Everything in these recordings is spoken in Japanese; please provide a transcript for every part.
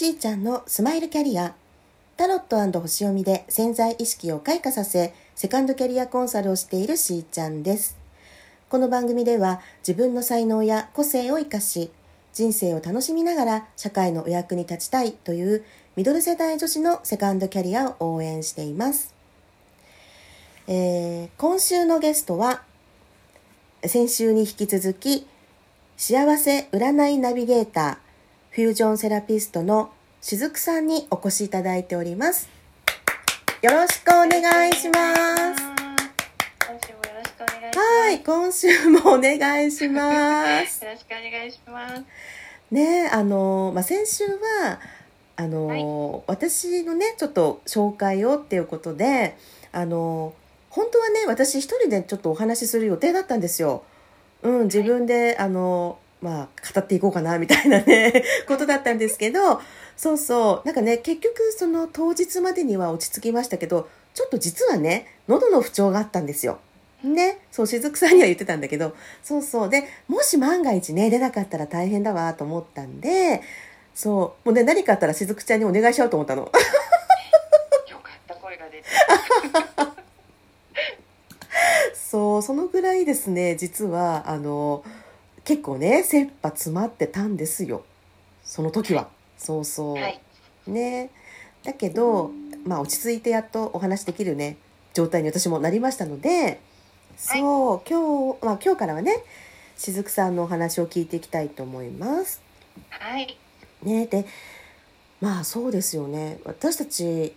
しーちゃんのスマイルキャリア。タロット星読みで潜在意識を開花させセカンドキャリアコンサルをしているしーちゃんです。この番組では自分の才能や個性を生かし人生を楽しみながら社会のお役に立ちたいというミドル世代女子のセカンドキャリアを応援しています、えー、今週のゲストは先週に引き続き幸せ占いナビゲーターフュージョンセラピストのしずくさんにお越しいただいておりますよろしくお願いしますはい、今週もお願いします。よろしくお願いします。ね、あの、まあ、先週は。あの、はい、私のね、ちょっと紹介をっていうことで。あの、本当はね、私一人でちょっとお話しする予定だったんですよ。うん、自分で、はい、あの、まあ、語っていこうかな、みたいなね、ことだったんですけど、そうそう、なんかね、結局、その当日までには落ち着きましたけど、ちょっと実はね、喉の不調があったんですよ。ね、そう、しずくさんには言ってたんだけど、そうそう。で、もし万が一ね、出なかったら大変だわと思ったんで、そう、もうね、何かあったらしずくちゃんにお願いしようと思ったの。よかった、声が出て。そう、そのぐらいですね、実は、あの、結構ね、切羽詰まってたんですよ。その時は。そうそう。はい、ね。だけど、まあ落ち着いてやっとお話できるね、状態に私もなりましたので、そう、はい、今日、まあ、今日からはね、しずくさんのお話を聞いていきたいと思います。はい。ね、で、まあそうですよね。私たち、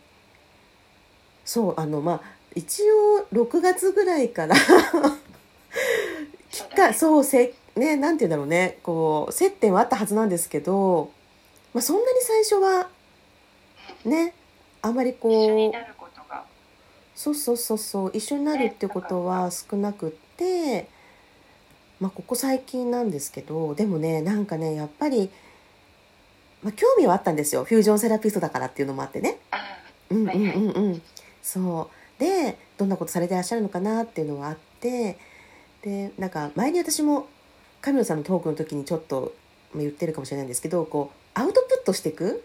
そう、あの、まあ、一応6月ぐらいからき か、そうせ、ね、なんて言うんだろうね、こう、接点はあったはずなんですけど、まあそんなに最初は、ね、あまりこう、そうそうそうそう一緒になるってことは少なくってまあここ最近なんですけどでもねなんかねやっぱり、まあ、興味はあったんですよ。フュージョンセラピストだからっていうのもあってね。うんうんうんうん、そう。でどんなことされてらっしゃるのかなっていうのはあってでなんか前に私も神野さんのトークの時にちょっと言ってるかもしれないんですけどこうアウトプットしていく？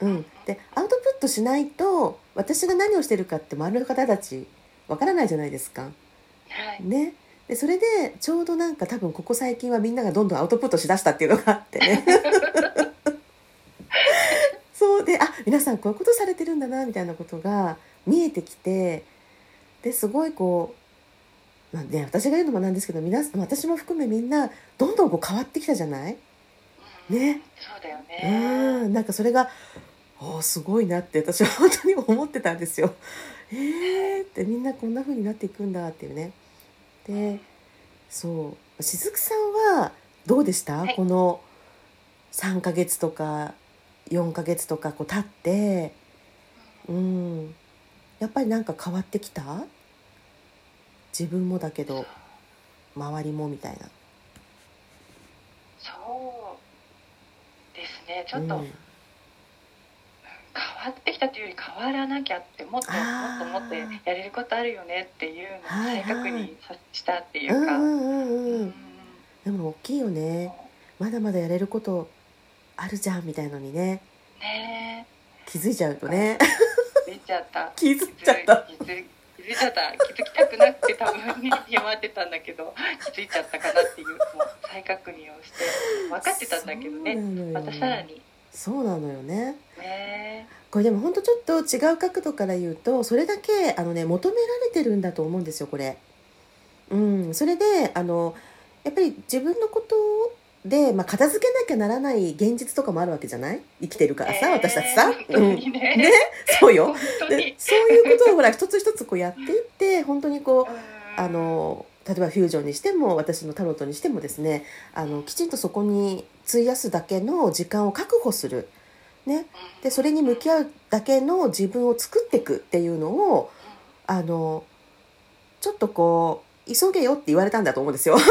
うん、でアウトプットしないと私が何をしてるかって周りの方たちわからないじゃないですか。はい、ね。でそれでちょうどなんか多分ここ最近はみんながどんどんアウトプットしだしたっていうのがあって。ね。そう。であ皆さんこういうことされてるんだなみたいなことが見えてきてですごいこう、まあね、私が言うのもなんですけど皆私も含めみんなどんどんこう変わってきたじゃない？ね、そうだよね。うん。なんかそれがおすごいなって私は本当に思ってたんですよ。えーってみんなこんな風になっていくんだっていうね。でそう。しずくさんはどうでした、はい、この3ヶ月とか4ヶ月とかこう経って。うん。やっぱりなんか変わってきた？自分もだけど周りもみたいな。そうですね。ちょっと、うん。変わってきたというより変わらなきゃってもっともっともっとやれることあるよねっていうのを再確認したっていうか、でも大きいよね。まだまだやれることあるじゃんみたいのにね。ね。気づいちゃうとね。気づいちゃった。気づいちゃった。気づいちゃった気づきたくなくて多分に決まってたんだけど気づいちゃったかなっていうもう再確認をして分かってたんだけどね。またさらに。そうなのよね。ね。これでも本当ちょっと違う角度から言うとそれだけあのね求められてるんだと思うんですよこれ。うん、それであのやっぱり自分のことで、まあ、片付けなきゃならない現実とかもあるわけじゃない？生きてるからさ、えー、私たちさ？うん、ね？ねそうよ。でそういうことをほら一つ一つこうやっていって本当にこうあの例えばフュージョンにしても私のタロットにしてもですねあのきちんとそこに費やすだけの時間を確保する、ね、でそれに向き合うだけの自分を作っていくっていうのをあのちょっとこう急げよって言われたんだと思うんですよ。ね、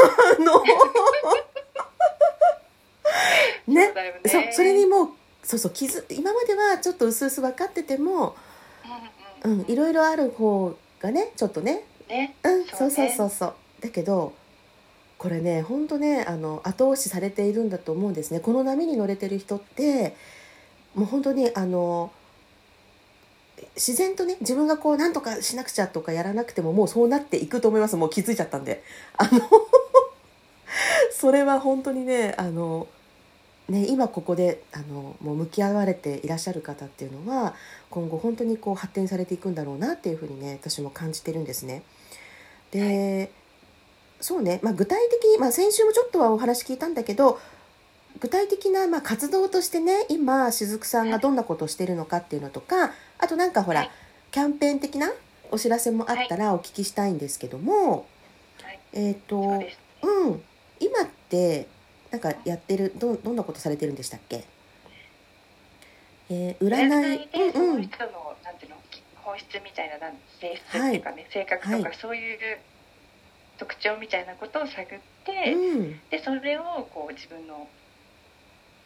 ね、そそれにもうそうそう気づ今まではちょっと薄々分かってても、うん、いろいろある方がねちょっとね。ね、うん、そうそうそうそうだけどこれねほんとねあの後押しされているんだと思うんですね。この波に乗れてる人ってもう本当にあの自然とね自分がこう何とかしなくちゃとかやらなくてももうそうなっていくと思います。もう気づいちゃったんで。あのそれは本当にねあのね今ここであのもう向き合われていらっしゃる方っていうのは今後本当にこう発展されていくんだろうなっていうふうにね私も感じてるんですね。でそうね、まあ、具体的に、まあ、先週もちょっとはお話聞いたんだけど具体的なまあ活動としてね今雫さんがどんなことをしてるのかっていうのとかあとなんかほら、はい。キャンペーン的なお知らせもあったらお聞きしたいんですけども、はい。えっ、とそうですうん。今ってなんかやってるどどんなことされてるんでしたっけ？えー占いでそうんうん。の人の、なんていうの？本質みたいな性質っていうかね、性格とか、はい。そういう特徴みたいなことを探って、うん。でそれをこう自分の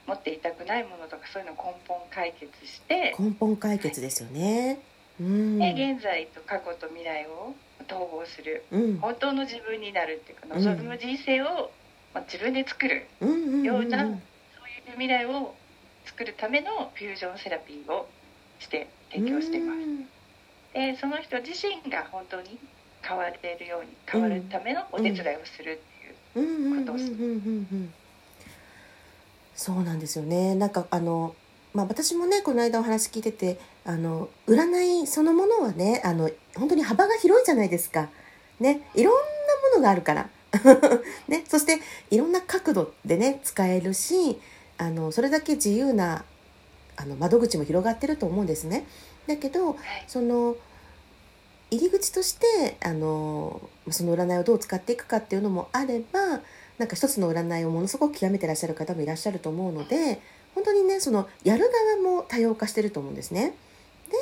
持っていたくないものとかそういうのを根本解決して、根本解決ですよね。うん。で現在と過去と未来を統合する。うん。本当の自分になるっていうか、うん。その人生を、まあ、自分で作るようなそういう未来を作るためのフュージョンセラピーをして提供しています。でその人自身が本当に変われるように変わるためのお手伝いをするっていう、ことをす。るそうなんですよね。なんかあのまあ私もねこの間お話聞いててあの占いそのものはねあの本当に幅が広いじゃないですか。ねいろんなものがあるからね そしていろんな角度でね使えるしあのそれだけ自由なあの窓口も広がってると思うんですね。だけどはい。その入り口としてあのその占いをどう使っていくかっていうのもあればなんか一つの占いをものすごく極めてらっしゃる方もいらっしゃると思うので本当にねそのやる側も多様化してると思うんですね。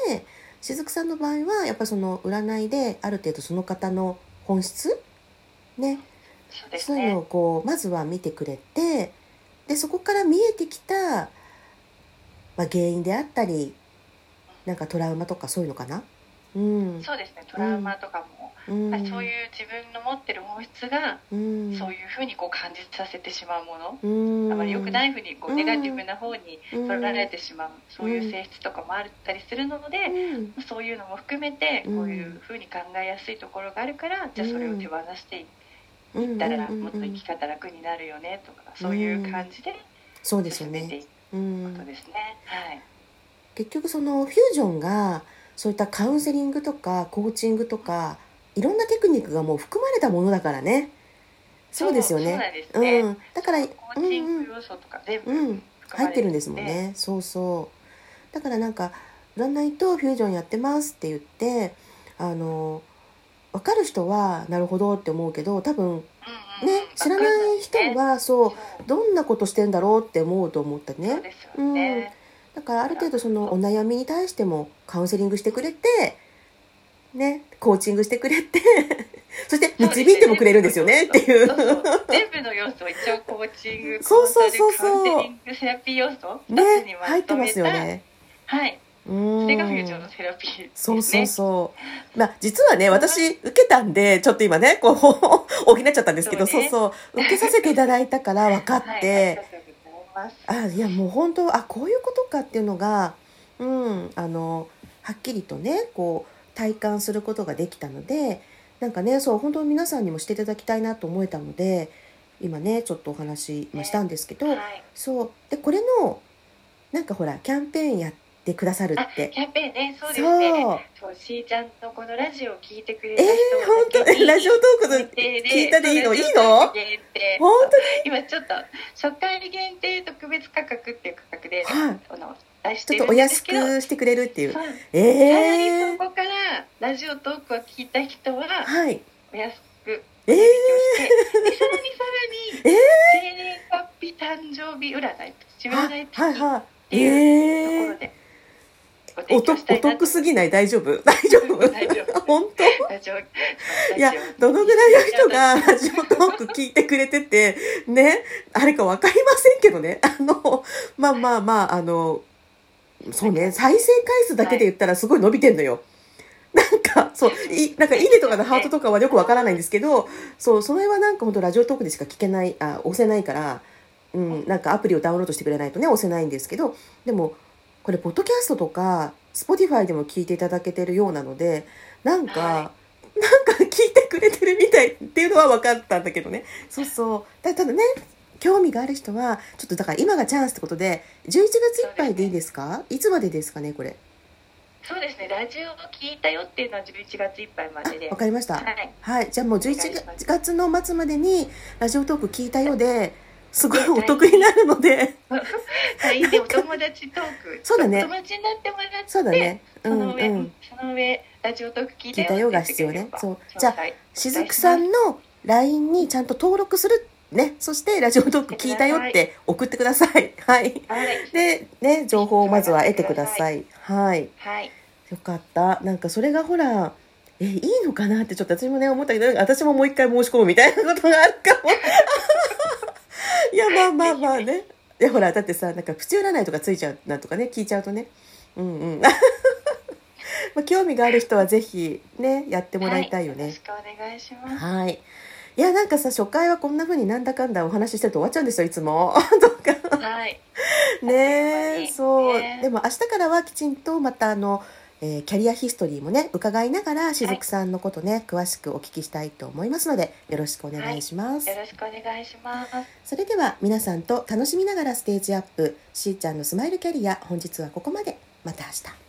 で雫さんの場合はやっぱりその占いである程度その方の本質ねそういうのねをこうまずは見てくれてでそこから見えてきた、まあ、原因であったりなんかトラウマとかそういうのかな？うん。そうですね。トラウマとかも、うん。まあそういう自分の持ってる本質が、うん。そういうふうにこう感じさせてしまうもの、うん。あまり良くないふうにこう、うんネガティブな方にうん。取られてしまう、そういう性質とかもあったりするので、うん。そういうのも含めてうん。こういうふうに考えやすいところがあるから、じゃあそれを手放していっうんたらうんもっと生き方楽になるよねとか、そういう感じでそうですよね、うん、ことですね。はい。結局そのフュージョンがそういったカウンセリングとかコーチングとかいろんなテクニックがもう含まれたものだからね。そうですよね。うん、だからコーチング要素とか全部うん入ってるんですもんね。そうそう。だからなんか占いとフュージョンやってますって言ってあの分かる人はなるほどって思うけど多分ね知らない人はそうどんなことしてんだろうって思うと思ったね。そうですよね。だからある程度そのお悩みに対してもカウンセリングしてくれてねコーチングしてくれて そして導いてもくれるんですよねっていう。全部の要素を一応コーチング、そうそうそうそう。セリングセラピー要素ねま入ってますよね。はい。うんそれがフュージョンのセラピーですね。そうそうそう。まあ、実はね、私、受けたんで、ちょっと今ね、こう、補っちゃったんですけど、そううそう、受けさせていただいたから分かっはい、て、ありがとうござい。あ、いや、もう本当、あ、こういうことかっていうのが、うん、あの、はっきりとね、こう、体感することができたので、なんかね、そう、本当皆さんにもしていただきたいなと思えたので、今ね、ちょっとお話今したんですけど、はい。そう。で、これの、なんかほら、キャンペーンやってくださるあ、って。キャンペーンね、そうですね。そう、しーちゃんのこのラジオを聞いてくれえた人ー、本当ラジオトークの聞いたでいいのいいのトーク限定。本今ちょっと初回限定特別価格っていう価格で、はい。あの出しちょっとお安くしてくれるっていう。えさらえにそこからラジオトークを聞いた人ははい。お安くええ提供して、でさらにさらに え生年月日誕生日占い知らないはいはい。ていうとこええろで。ごおとお提供したいなと得すぎない？大丈夫？大丈夫？大丈夫。本当？いやどのぐらいの人がラジオトーク聞いてくれててね？あれか分かりませんけどね。あのまあまあまああのそうね再生回数だけで言ったらすごい伸びてんのよ。なんかそういなんか「いいね」とかのハートとかはよくわからないんですけどそうそれはなんか本当ラジオトークでしか聞けないあ押せないから、うん、なんかアプリをダウンロードしてくれないとね押せないんですけどでもこれポッドキャストとか Spotify でも聞いていただけてるようなのでなんか、はい。なんか聞いてくれてるみたいっていうのは分かったんだけどね。そうそう。だただね興味がある人はちょっとだから今がチャンスってことで11月いっぱいでいいですか？いつまでですかねこれ。そうですね。ラジオを聞いたよっていうのは11月いっぱいまでで。わかりました。はい。はい、じゃあもうお願いします。11月の末までにラジオトーク聞いたようですごいお得になるので。LINE でお友達トークそうだね友達になってもらってそうだねう、んうんその上ラジオトーク聞いたよ聞いたよが必要ねそうじゃあしずくさんの LINE にちゃんと登録するねそしてラジオトーク聞いたよって送ってくださいはいはいでね情報をまずは得てくださいはいはいよかったなんかそれがほらえいいのかなってちょっと私もね思ったけど私ももう一回申し込むみたいなことがあるかもやまあまあまあね。いやほらだってさなんかプチ占いとかついちゃうなんとかね聞いちゃうとね。うんうん。まあ興味がある人はぜひねやってもらいたいよね。はよろしくお願いします。はい。いやなんかさ初回はこんな風になんだかんだお話ししてると終わっちゃうんですよいつも。はい。ねそう、ねでも明日からはきちんとまたあの、えーキャリアヒストリーもね伺いながらしずくさんのことね、詳しくお聞きしたいと思いますのでよろしくお願いします、よろしくお願いします。それでは皆さんと楽しみながらステージアップしーちゃんのスマイルキャリア本日はここまで。また明日